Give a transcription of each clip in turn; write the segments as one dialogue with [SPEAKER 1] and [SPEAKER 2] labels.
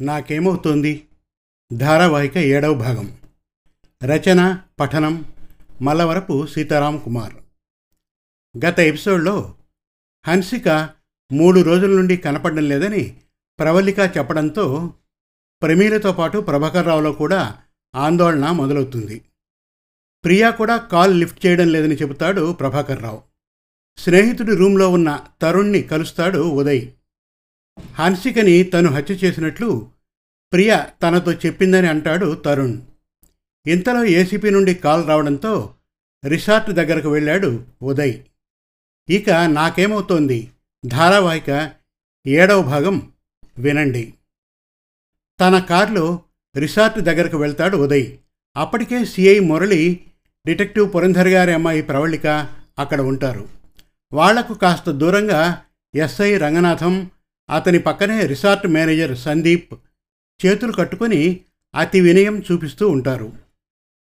[SPEAKER 1] నాకేమవుతోంది? ధారావాహిక ఏడవ భాగం. రచన పఠనం మల్లవరపు సీతారాం కుమార్. గత ఎపిసోడ్లో హన్సిక మూడు రోజుల నుండి కనపడడం లేదని ప్రవల్లిక చెప్పడంతో ప్రమీలతో పాటు ప్రభాకర్రావులో కూడా ఆందోళన మొదలవుతుంది. ప్రియా కూడా కాల్ లిఫ్ట్ చేయడం లేదని చెబుతాడు ప్రభాకర్రావు స్నేహితుడి రూంలో ఉన్న తరుణ్ణి కలుస్తాడు ఉదయ్. హన్సికని తను హత్య చేసినట్లు ప్రియ తనతో చెప్పిందని అంటాడు తరుణ్. ఇంతలో ఏసీపీ నుండి కాల్ రావడంతో రిసార్ట్ దగ్గరకు వెళ్ళాడు ఉదయ్. ఇక నాకేమవుతోంది? ధారావాహిక ఏడవ భాగం వినండి. తన కారులో రిసార్ట్ దగ్గరకు వెళ్తాడు ఉదయ్. అప్పటికే సిఐ మురళి డిటెక్టివ్ పురంధర్ గారి అమ్మాయి ప్రవళిక అక్కడ ఉంటారు. వాళ్ళకు కాస్త దూరంగా ఎస్ఐ రంగనాథం అతని పక్కనే రిసార్ట్ మేనేజర్ సందీప్ చేతులు కట్టుకొని అతి వినయం చూపిస్తూ ఉంటారు.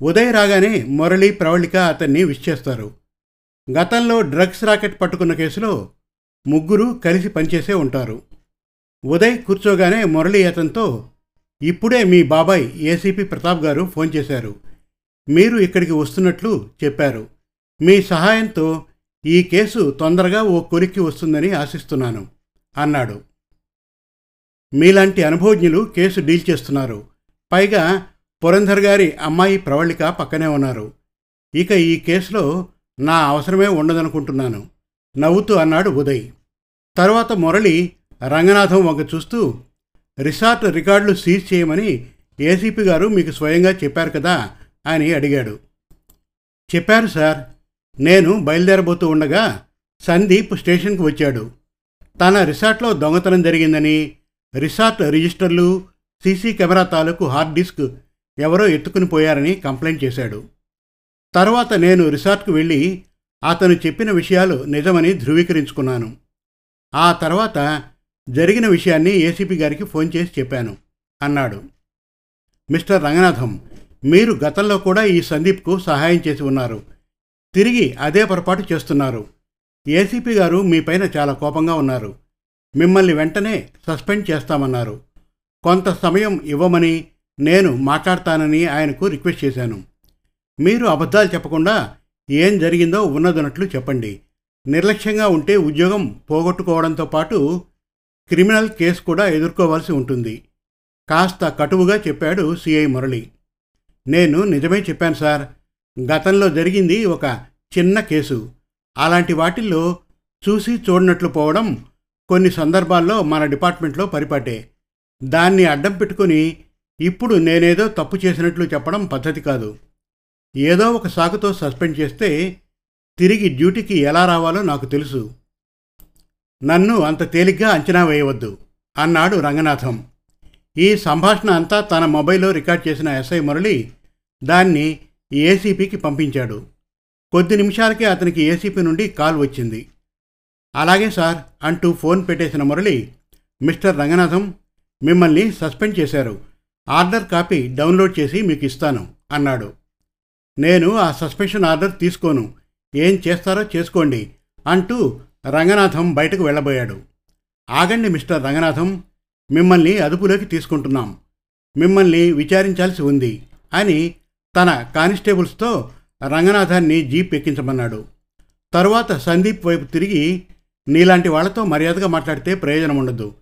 [SPEAKER 1] ఉదయ్ రాగానే మురళి ప్రవళిక అతన్ని విష్ చేస్తారు. గతంలో డ్రగ్స్ రాకెట్ పట్టుకున్న కేసులో ముగ్గురు కలిసి పనిచేసే ఉంటారు. ఉదయ్ కూర్చోగానే మురళి అతనితో ఇప్పుడే మీ బాబాయ్ ఏసీపీ ప్రతాప్ గారు ఫోన్ చేశారు. మీరు ఇక్కడికి వస్తున్నట్లు చెప్పారు. మీ సహాయంతో ఈ కేసు తొందరగా ఓ కొలిక్కి వస్తుందని ఆశిస్తున్నాను అన్నాడు. మీలాంటి అనుభవజ్ఞులు కేసు డీల్ చేస్తున్నారు. పైగా పురంధర్ గారి అమ్మాయి ప్రవళిక పక్కనే ఉన్నారు. ఇక ఈ కేసులో నా అవసరమే ఉండదనుకుంటున్నాను. నవ్వుతూ అన్నాడు ఉదయ్. తర్వాత మురళి రంగనాథం వంక చూస్తూ రిసార్ట్ రికార్డులు సీజ్ చేయమని ఏసీపీ గారు మీకు స్వయంగా చెప్పారు కదా? అని అడిగాడు. చెప్పారు సార్. నేను బయలుదేరబోతూ ఉండగా సందీప్ స్టేషన్కు వచ్చాడు. తన రిసార్ట్లో దొంగతనం జరిగిందని రిసార్ట్ రిజిస్టర్లు సీసీ కెమెరా తాలూకు హార్డ్ డిస్క్ ఎవరో ఎత్తుకుని పోయారని కంప్లైంట్ చేశాడు. తర్వాత నేను రిసార్ట్కు వెళ్ళి అతను చెప్పిన విషయాలు నిజమని ధృవీకరించుకున్నాను. ఆ తర్వాత జరిగిన విషయాన్ని ఏసీపీ గారికి ఫోన్ చేసి చెప్పాను అన్నాడు. మిస్టర్ రంగనాథం మీరు గతంలో కూడా ఈ సందీప్కు సహాయం చేసి ఉన్నారు. తిరిగి అదే పొరపాటు చేస్తున్నారు. ఏసీపీ గారు మీపైన చాలా కోపంగా ఉన్నారు. మిమ్మల్ని వెంటనే సస్పెండ్ చేస్తామన్నారు. కొంత సమయం ఇవ్వమని నేను మాట్లాడతానని ఆయనకు రిక్వెస్ట్ చేశాను. మీరు అబద్ధాలు చెప్పకుండా ఏం జరిగిందో ఉన్నదన్నట్లు చెప్పండి. నిర్లక్ష్యంగా ఉంటే ఉద్యోగం పోగొట్టుకోవడంతో పాటు క్రిమినల్ కేసు కూడా ఎదుర్కోవాల్సి ఉంటుంది. కాస్త కటువుగా చెప్పాడు సిఐ మురళి. నేను నిజమే చెప్పాను సార్. గతంలో జరిగింది ఒక చిన్న కేసు. అలాంటి వాటిల్లో చూసి చూడనట్లు పోవడం కొన్ని సందర్భాల్లో మన డిపార్ట్మెంట్లో పరిపాటే. దాన్ని అడ్డం పెట్టుకుని ఇప్పుడు నేనేదో తప్పు చేసినట్లు చెప్పడం పద్ధతి కాదు. ఏదో ఒక సాకుతో సస్పెండ్ చేస్తే తిరిగి డ్యూటీకి ఎలా రావాలో నాకు తెలుసు. నన్ను అంత తేలిగ్గా అంచనా వేయవద్దు అన్నాడు రంగనాథం. ఈ సంభాషణ అంతా తన మొబైల్లో రికార్డ్ చేసిన ఎస్ఐ మురళి దాన్ని ఏసీపీకి పంపించాడు. కొద్ది నిమిషాలకే అతనికి ఏసీపీ నుండి కాల్ వచ్చింది. అలాగే సార్ అంటూ ఫోన్ పెట్టేసిన మురళి మిస్టర్ రంగనాథం మిమ్మల్ని సస్పెండ్ చేశారు. ఆర్డర్ కాపీ డౌన్లోడ్ చేసి మీకు ఇస్తాను అన్నాడు. నేను ఆ సస్పెన్షన్ ఆర్డర్ తీసుకోను. ఏం చేస్తారో చేసుకోండి అంటూ రంగనాథం బయటకు వెళ్ళబోయాడు. ఆగండి మిస్టర్ రంగనాథం మిమ్మల్ని అదుపులోకి తీసుకుంటున్నాం. మిమ్మల్ని విచారించాల్సి ఉంది అని తన కానిస్టేబుల్స్తో రంగనాథాన్ని జీప్ ఎక్కించమన్నాడు. తరువాత సందీప్ వైపు తిరిగి నీలాంటి వాళ్ళతో మర్యాదగా మాట్లాడితే ప్రయోజనం ఉండదు.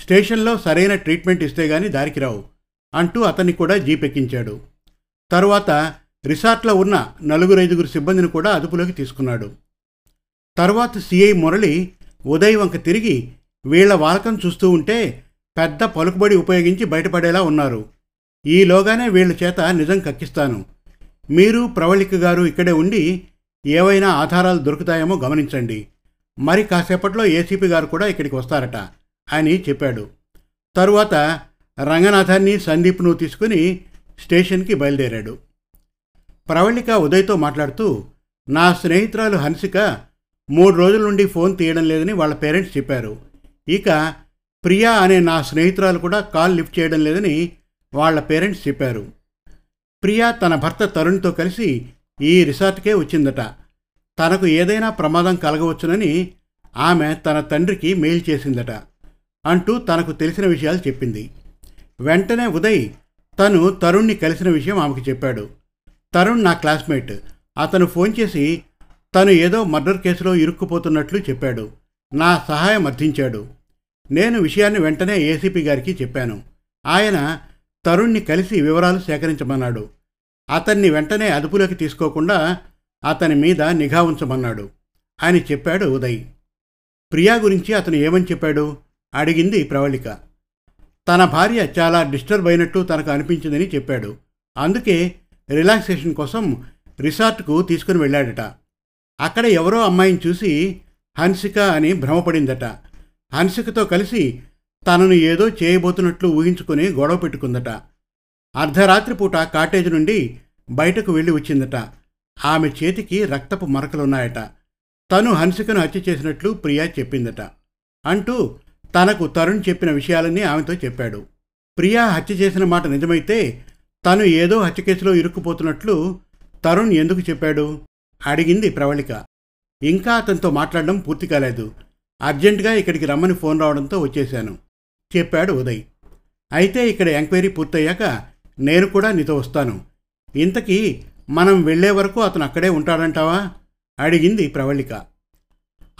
[SPEAKER 1] స్టేషన్లో సరైన ట్రీట్మెంట్ ఇస్తే గాని దారికి రావు అంటూ అతన్ని కూడా జీపెక్కించాడు. తరువాత రిసార్ట్లో ఉన్న నలుగురు ఐదుగురు సిబ్బందిని కూడా అదుపులోకి తీసుకున్నాడు. తర్వాత సిఐ మురళి ఉదయ్ వంక తిరిగి వీళ్ళ వాలకం చూస్తూ ఉంటే పెద్ద పలుకుబడి ఉపయోగించి బయటపడేలా ఉన్నారు. ఈలోగానే వీళ్ళ చేత నిజం కక్కిస్తాను. మీరు ప్రవళిక గారు ఇక్కడే ఉండి ఏవైనా ఆధారాలు దొరుకుతాయేమో గమనించండి. మరి కాసేపట్లో ఏసీపీ గారు కూడా ఇక్కడికి వస్తారట. అని చెప్పాడు. తరువాత రంగనాథాన్ని సందీప్ను తీసుకుని స్టేషన్కి బయలుదేరాడు. ప్రవళిక ఉదయ్తో మాట్లాడుతూ నా స్నేహితురాలు హన్సిక మూడు రోజుల నుండి ఫోన్ తీయడం లేదని వాళ్ళ పేరెంట్స్ చెప్పారు. ఇక ప్రియా అనే నా స్నేహితురాలు కూడా కాల్ లిఫ్ట్ చేయడం లేదని వాళ్ళ పేరెంట్స్ చెప్పారు. ప్రియా తన భర్త తరుణ్తో కలిసి ఈ రిసార్ట్కే వచ్చిందట. తనకు ఏదైనా ప్రమాదం కలగవచ్చునని ఆమె తన తండ్రికి మెయిల్ చేసిందట అంటూ తనకు తెలిసిన విషయాలు చెప్పింది. వెంటనే ఉదయ్ తను తరుణ్ని కలిసిన విషయం ఆమెకు చెప్పాడు. తరుణ్ నా క్లాస్మేట్. అతను ఫోన్ చేసి తను ఏదో మర్డర్ కేసులో ఇరుక్కుపోతున్నట్లు చెప్పాడు. నా సహాయం అర్థించాడు. నేను విషయాన్ని వెంటనే ఏసీపీ గారికి చెప్పాను. ఆయన తరుణ్ని కలిసి వివరాలు సేకరించమన్నాడు. అతన్ని వెంటనే అదుపులోకి తీసుకోకుండా అతని మీద నిఘా ఉంచమన్నాడు. అని చెప్పాడు ఉదయ్ ప్రియా గురించి అతను ఏమని చెప్పాడు? అడిగింది ప్రవళిక. తన భార్య చాలా డిస్టర్బ్ అయినట్టు తనకు అనిపించిందని చెప్పాడు. అందుకే రిలాక్సేషన్ కోసం రిసార్ట్కు తీసుకుని వెళ్ళాడట. అక్కడ ఎవరో అమ్మాయిని చూసి హన్సిక అని భ్రమపడిందట. హన్సికతో కలిసి తనను ఏదో చేయబోతున్నట్లు ఊహించుకుని గొడవ పెట్టుకుందట. అర్ధరాత్రి పూట కాటేజ్ నుండి బయటకు వెళ్ళి వచ్చిందట. ఆమె చేతికి రక్తపు మరకలున్నాయట. తను హన్సికను హత్య చేసినట్లు ప్రియా చెప్పిందట. అంటూ తనకు తరుణ్ చెప్పిన విషయాలన్నీ ఆమెతో చెప్పాడు. ప్రియా హత్య చేసిన మాట నిజమైతే తను ఏదో హత్య కేసులో ఇరుక్కుపోతున్నట్లు తరుణ్ ఎందుకు చెప్పాడు? అడిగింది ప్రవళిక. ఇంకా అతనితో మాట్లాడడం పూర్తి కాలేదు. అర్జెంటుగా ఇక్కడికి రమ్మని ఫోన్ రావడంతో వచ్చేశాను. చెప్పాడు ఉదయ్. అయితే ఇక్కడ ఎంక్వైరీ పూర్తయ్యాక నేను కూడా నీతో వస్తాను. ఇంతకీ మనం వెళ్ళే వరకు అతను అక్కడే ఉంటాడంటావా? అడిగింది ప్రవళిక.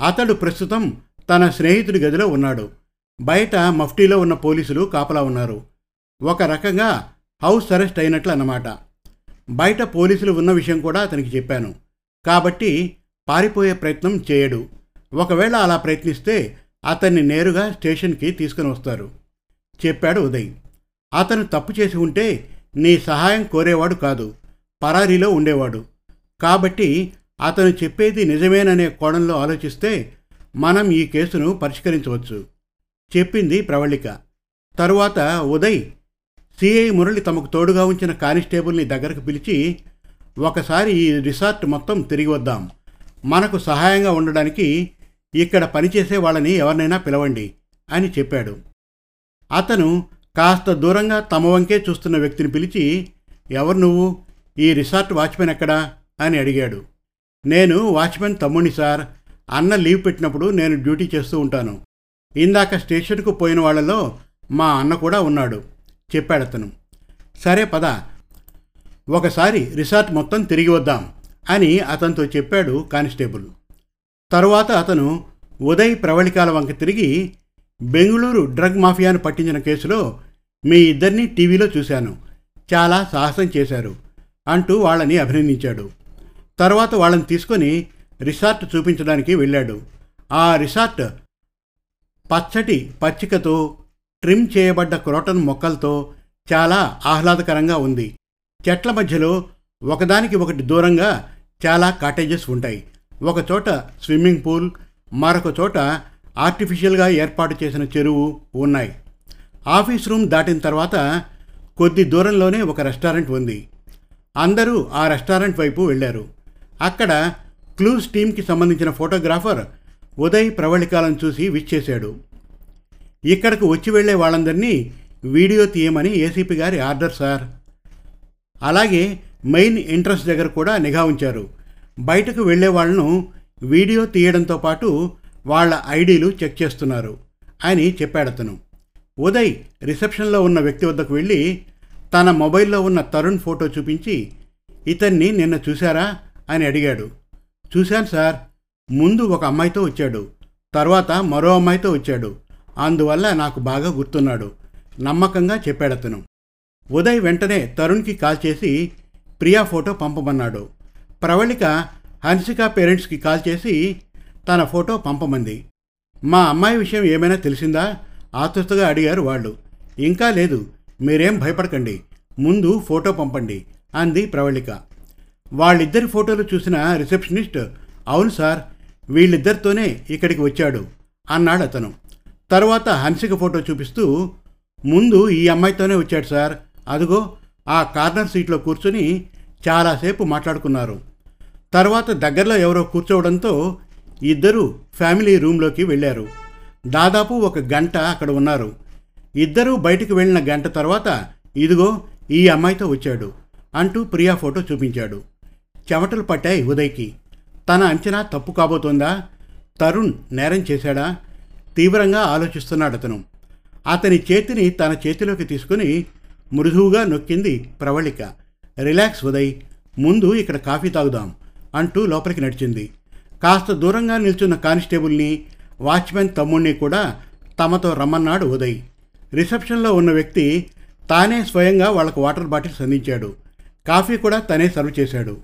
[SPEAKER 1] అతడు ప్రస్తుతం తన స్నేహితుడి గదిలో ఉన్నాడు. బయట మఫ్టీలో ఉన్న పోలీసులు కాపలా ఉన్నారు. ఒక రకంగా హౌస్ అరెస్ట్ అయినట్లు అన్నమాట. బయట పోలీసులు ఉన్న విషయం కూడా అతనికి చెప్పాను. కాబట్టి పారిపోయే ప్రయత్నం చేయడు. ఒకవేళ అలా ప్రయత్నిస్తే అతన్ని నేరుగా స్టేషన్కి తీసుకుని వస్తారు. చెప్పాడు ఉదయ్. అతను తప్పు చేసి ఉంటే నీ సహాయం కోరేవాడు కాదు. పరారీలో ఉండేవాడు. కాబట్టి అతను చెప్పేది నిజమేననే కోణంలో ఆలోచిస్తే మనం ఈ కేసును పరిష్కరించవచ్చు. చెప్పింది ప్రవళిక. తరువాత ఉదయ్ సిఐ మురళి తమకు తోడుగా ఉంచిన కానిస్టేబుల్ని దగ్గరకు పిలిచి ఒకసారి ఈ రిసార్ట్ మొత్తం తిరిగి వద్దాం. మనకు సహాయంగా ఉండడానికి ఇక్కడ పనిచేసే వాళ్ళని ఎవరినైనా పిలవండి అని చెప్పాడు. అతను కాస్త దూరంగా తమ వంకే చూస్తున్న వ్యక్తిని పిలిచి ఎవరు నువ్వు? ఈ రిసార్ట్ వాచ్మెన్ ఎక్కడా? అని అడిగాడు. నేను వాచ్మెన్ తమ్ముని సార్. అన్న లీవ్ పెట్టినప్పుడు నేను డ్యూటీ చేస్తూ ఉంటాను. ఇందాక స్టేషన్కు పోయిన వాళ్ళలో మా అన్న కూడా ఉన్నాడు చెప్పాడతను సరే పద. ఒకసారి రిసార్ట్ మొత్తం తిరిగి వద్దాం అని అతనితో చెప్పాడు కానిస్టేబుల్. తరువాత అతను ఉదయ్ ప్రవళికాల వంక తిరిగి బెంగళూరు డ్రగ్ మాఫియాను పట్టించిన కేసులో మీ ఇద్దరిని టీవీలో చూశాను. చాలా సాహసం చేశారు. అంటూ వాళ్ళని అభినందించాడు. తర్వాత వాళ్ళని తీసుకొని రిసార్ట్ చూపించడానికి వెళ్ళాడు. ఆ రిసార్ట్ పచ్చటి పచ్చికతో ట్రిమ్ చేయబడ్డ క్రోటన్ మొక్కలతో చాలా ఆహ్లాదకరంగా ఉంది. చెట్ల మధ్యలో ఒకదానికి ఒకటి దూరంగా చాలా కాటేజెస్ ఉంటాయి. ఒకచోట స్విమ్మింగ్ పూల్ మరొక చోట ఆర్టిఫిషియల్గా ఏర్పాటు చేసిన చెరువు ఉన్నాయి. ఆఫీస్ రూమ్ దాటిన తర్వాత కొద్ది దూరంలోనే ఒక రెస్టారెంట్ ఉంది. అందరూ ఆ రెస్టారెంట్ వైపు వెళ్ళారు. అక్కడ క్లూస్ టీంకి సంబంధించిన ఫోటోగ్రాఫర్ ఉదయ్ ప్రవళికాలను చూసి విచ్ చేశాడు. ఇక్కడకు వచ్చి వెళ్ళే వాళ్ళందరినీ వీడియో తీయమని ఏసీపీ గారి ఆర్డర్ సార్. అలాగే మెయిన్ ఎంట్రన్స్ దగ్గర కూడా నిఘా ఉంచారు. బయటకు వెళ్ళే వాళ్ళను వీడియో తీయడంతో పాటు వాళ్ళ ఐడీలు చెక్ చేస్తున్నారు అని చెప్పాడతను ఉదయ్ రిసెప్షన్లో ఉన్న వ్యక్తి వద్దకు వెళ్ళి తన మొబైల్లో ఉన్న తరుణ్ ఫోటో చూపించి ఇతన్ని నిన్న చూశారా? అని అడిగాడు. చూశాను సార్. ముందు ఒక అమ్మాయితో వచ్చాడు. తర్వాత మరో అమ్మాయితో వచ్చాడు. అందువల్ల నాకు బాగా గుర్తున్నాడు. నమ్మకంగా చెప్పాడతను ఉదయ్ వెంటనే తరుణ్కి కాల్ చేసి ప్రియా ఫోటో పంపమన్నాడు. ప్రవళిక హన్సిక పేరెంట్స్కి కాల్ చేసి తన ఫోటో పంపమంది. మా అమ్మాయి విషయం ఏమైనా తెలిసిందా? ఆతృతగా అడిగారు వాళ్ళు. ఇంకా లేదు. మీరేం భయపడకండి. ముందు ఫోటో పంపండి అంది ప్రవళిక. వాళ్ళిద్దరి ఫోటోలు చూసిన రిసెప్షనిస్ట్ అవును సార్ వీళ్ళిద్దరితోనే ఇక్కడికి వచ్చాడు అన్నాడు అతను. తర్వాత హన్సిక ఫోటో చూపిస్తూ ముందు ఈ అమ్మాయితోనే వచ్చాడు సార్. అదుగో ఆ కార్నర్ సీట్లో కూర్చొని చాలాసేపు మాట్లాడుకున్నారు. తర్వాత దగ్గరలో ఎవరో కూర్చోవడంతో ఇద్దరు ఫ్యామిలీ రూమ్లోకి వెళ్ళారు. దాదాపు ఒక గంట అక్కడ ఉన్నారు. ఇద్దరూ బయటకు వెళ్ళిన గంట తర్వాత ఇదిగో ఈ అమ్మాయితో వచ్చాడు అంటూ ప్రియా ఫోటో చూపించాడు. చెమటలు పట్టాయి ఉదయ్కి. తన అంచనా తప్పు కాబోతోందా? తరుణ్ నేరం చేశాడా? తీవ్రంగా ఆలోచిస్తున్నాడు అతను. అతని చేతిని తన చేతిలోకి తీసుకుని మృదువుగా నొక్కింది ప్రవళిక. రిలాక్స్ ఉదయ్ ముందు ఇక్కడ కాఫీ తాగుదాం అంటూ లోపలికి నడిచింది. కాస్త దూరంగా నిల్చున్న కానిస్టేబుల్ని వాచ్మెన్ తమ్ముణ్ణి కూడా తమతో రమ్మన్నాడు ఉదయ్. రిసెప్షన్లో ఉన్న వ్యక్తి తానే స్వయంగా వాళ్ళకు వాటర్ బాటిల్స్ అందించాడు. కాఫీ కూడా తనే సర్వ్ చేశాడు.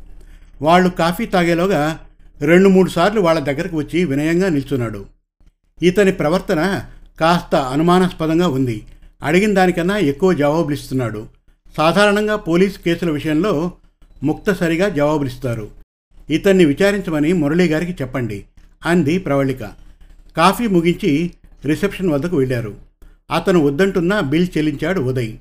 [SPEAKER 1] వాళ్ళు కాఫీ తాగేలోగా రెండు మూడు సార్లు వాళ్ళ దగ్గరకు వచ్చి వినయంగా నిల్చున్నాడు. ఇతని ప్రవర్తన కాస్త అనుమానాస్పదంగా ఉంది. అడిగిన దానికన్నా ఎక్కువ జవాబులిస్తున్నాడు. సాధారణంగా పోలీస్ కేసుల విషయంలో ముక్తసరిగా జవాబులిస్తారు. ఇతన్ని విచారించమని మురళీ గారికి చెప్పండి అంది ప్రవళిక. కాఫీ ముగించి రిసెప్షన్ వద్దకు వెళ్ళారు. అతను వద్దంటున్నా బిల్ చెల్లించాడు ఉదయ్.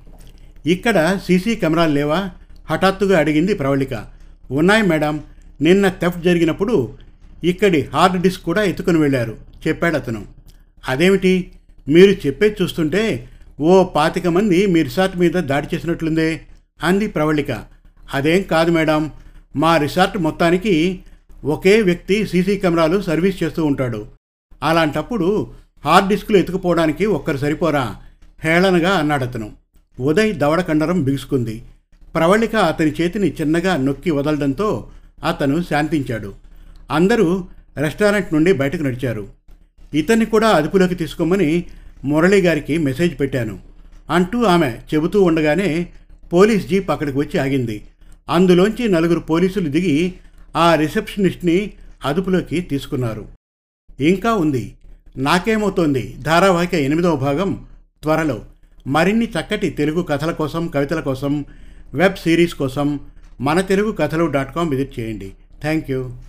[SPEAKER 1] ఇక్కడ సీసీ కెమెరాలు లేవా? హఠాత్తుగా అడిగింది ప్రవళిక. ఉన్నాయి మేడం. నిన్న థెఫ్ట్ జరిగినప్పుడు ఇక్కడి హార్డ్ డిస్క్ కూడా ఎత్తుకుని వెళ్ళారు చెప్పాడు అతను. అదేమిటి? మీరు చెప్పేది చూస్తుంటే ఓ పాతిక మంది మీ రిసార్ట్ మీద దాడి చేసినట్లుందే అంది ప్రవళిక. అదేం కాదు మేడం. మా రిసార్ట్ మొత్తానికి ఒకే వ్యక్తి సీసీ కెమెరాలు సర్వీస్ చేస్తూ ఉంటాడు. అలాంటప్పుడు హార్డ్ డిస్కులు ఎత్తుకుపోవడానికి ఒక్కరు సరిపోరా? హేళనగా అన్నాడతను ఉదయ్ దవడ కండరం బిగుసుకుంది. ప్రవళిక అతని చేతిని చిన్నగా నొక్కి వదలడంతో అతను శాంతించాడు. అందరూ రెస్టారెంట్ నుండి బయటకు నడిచారు. ఇతన్ని కూడా అదుపులోకి తీసుకోమని మురళి గారికి మెసేజ్ పెట్టాను. అంటూ ఆమె చెబుతూ ఉండగానే పోలీస్ జీప్ అక్కడికి వచ్చి ఆగింది. అందులోంచి నలుగురు పోలీసులు దిగి ఆ రిసెప్షనిస్ట్ని అదుపులోకి తీసుకున్నారు. ఇంకా ఉంది. నాకేమవుతోంది? ధారావాహిక ఎనిమిదవ భాగం త్వరలో. మరిన్ని చక్కటి తెలుగు కథల కోసం కవితల కోసం వెబ్ సిరీస్ కోసం Mana Telugu Kathalu dot com visit చేయండి. Thank you.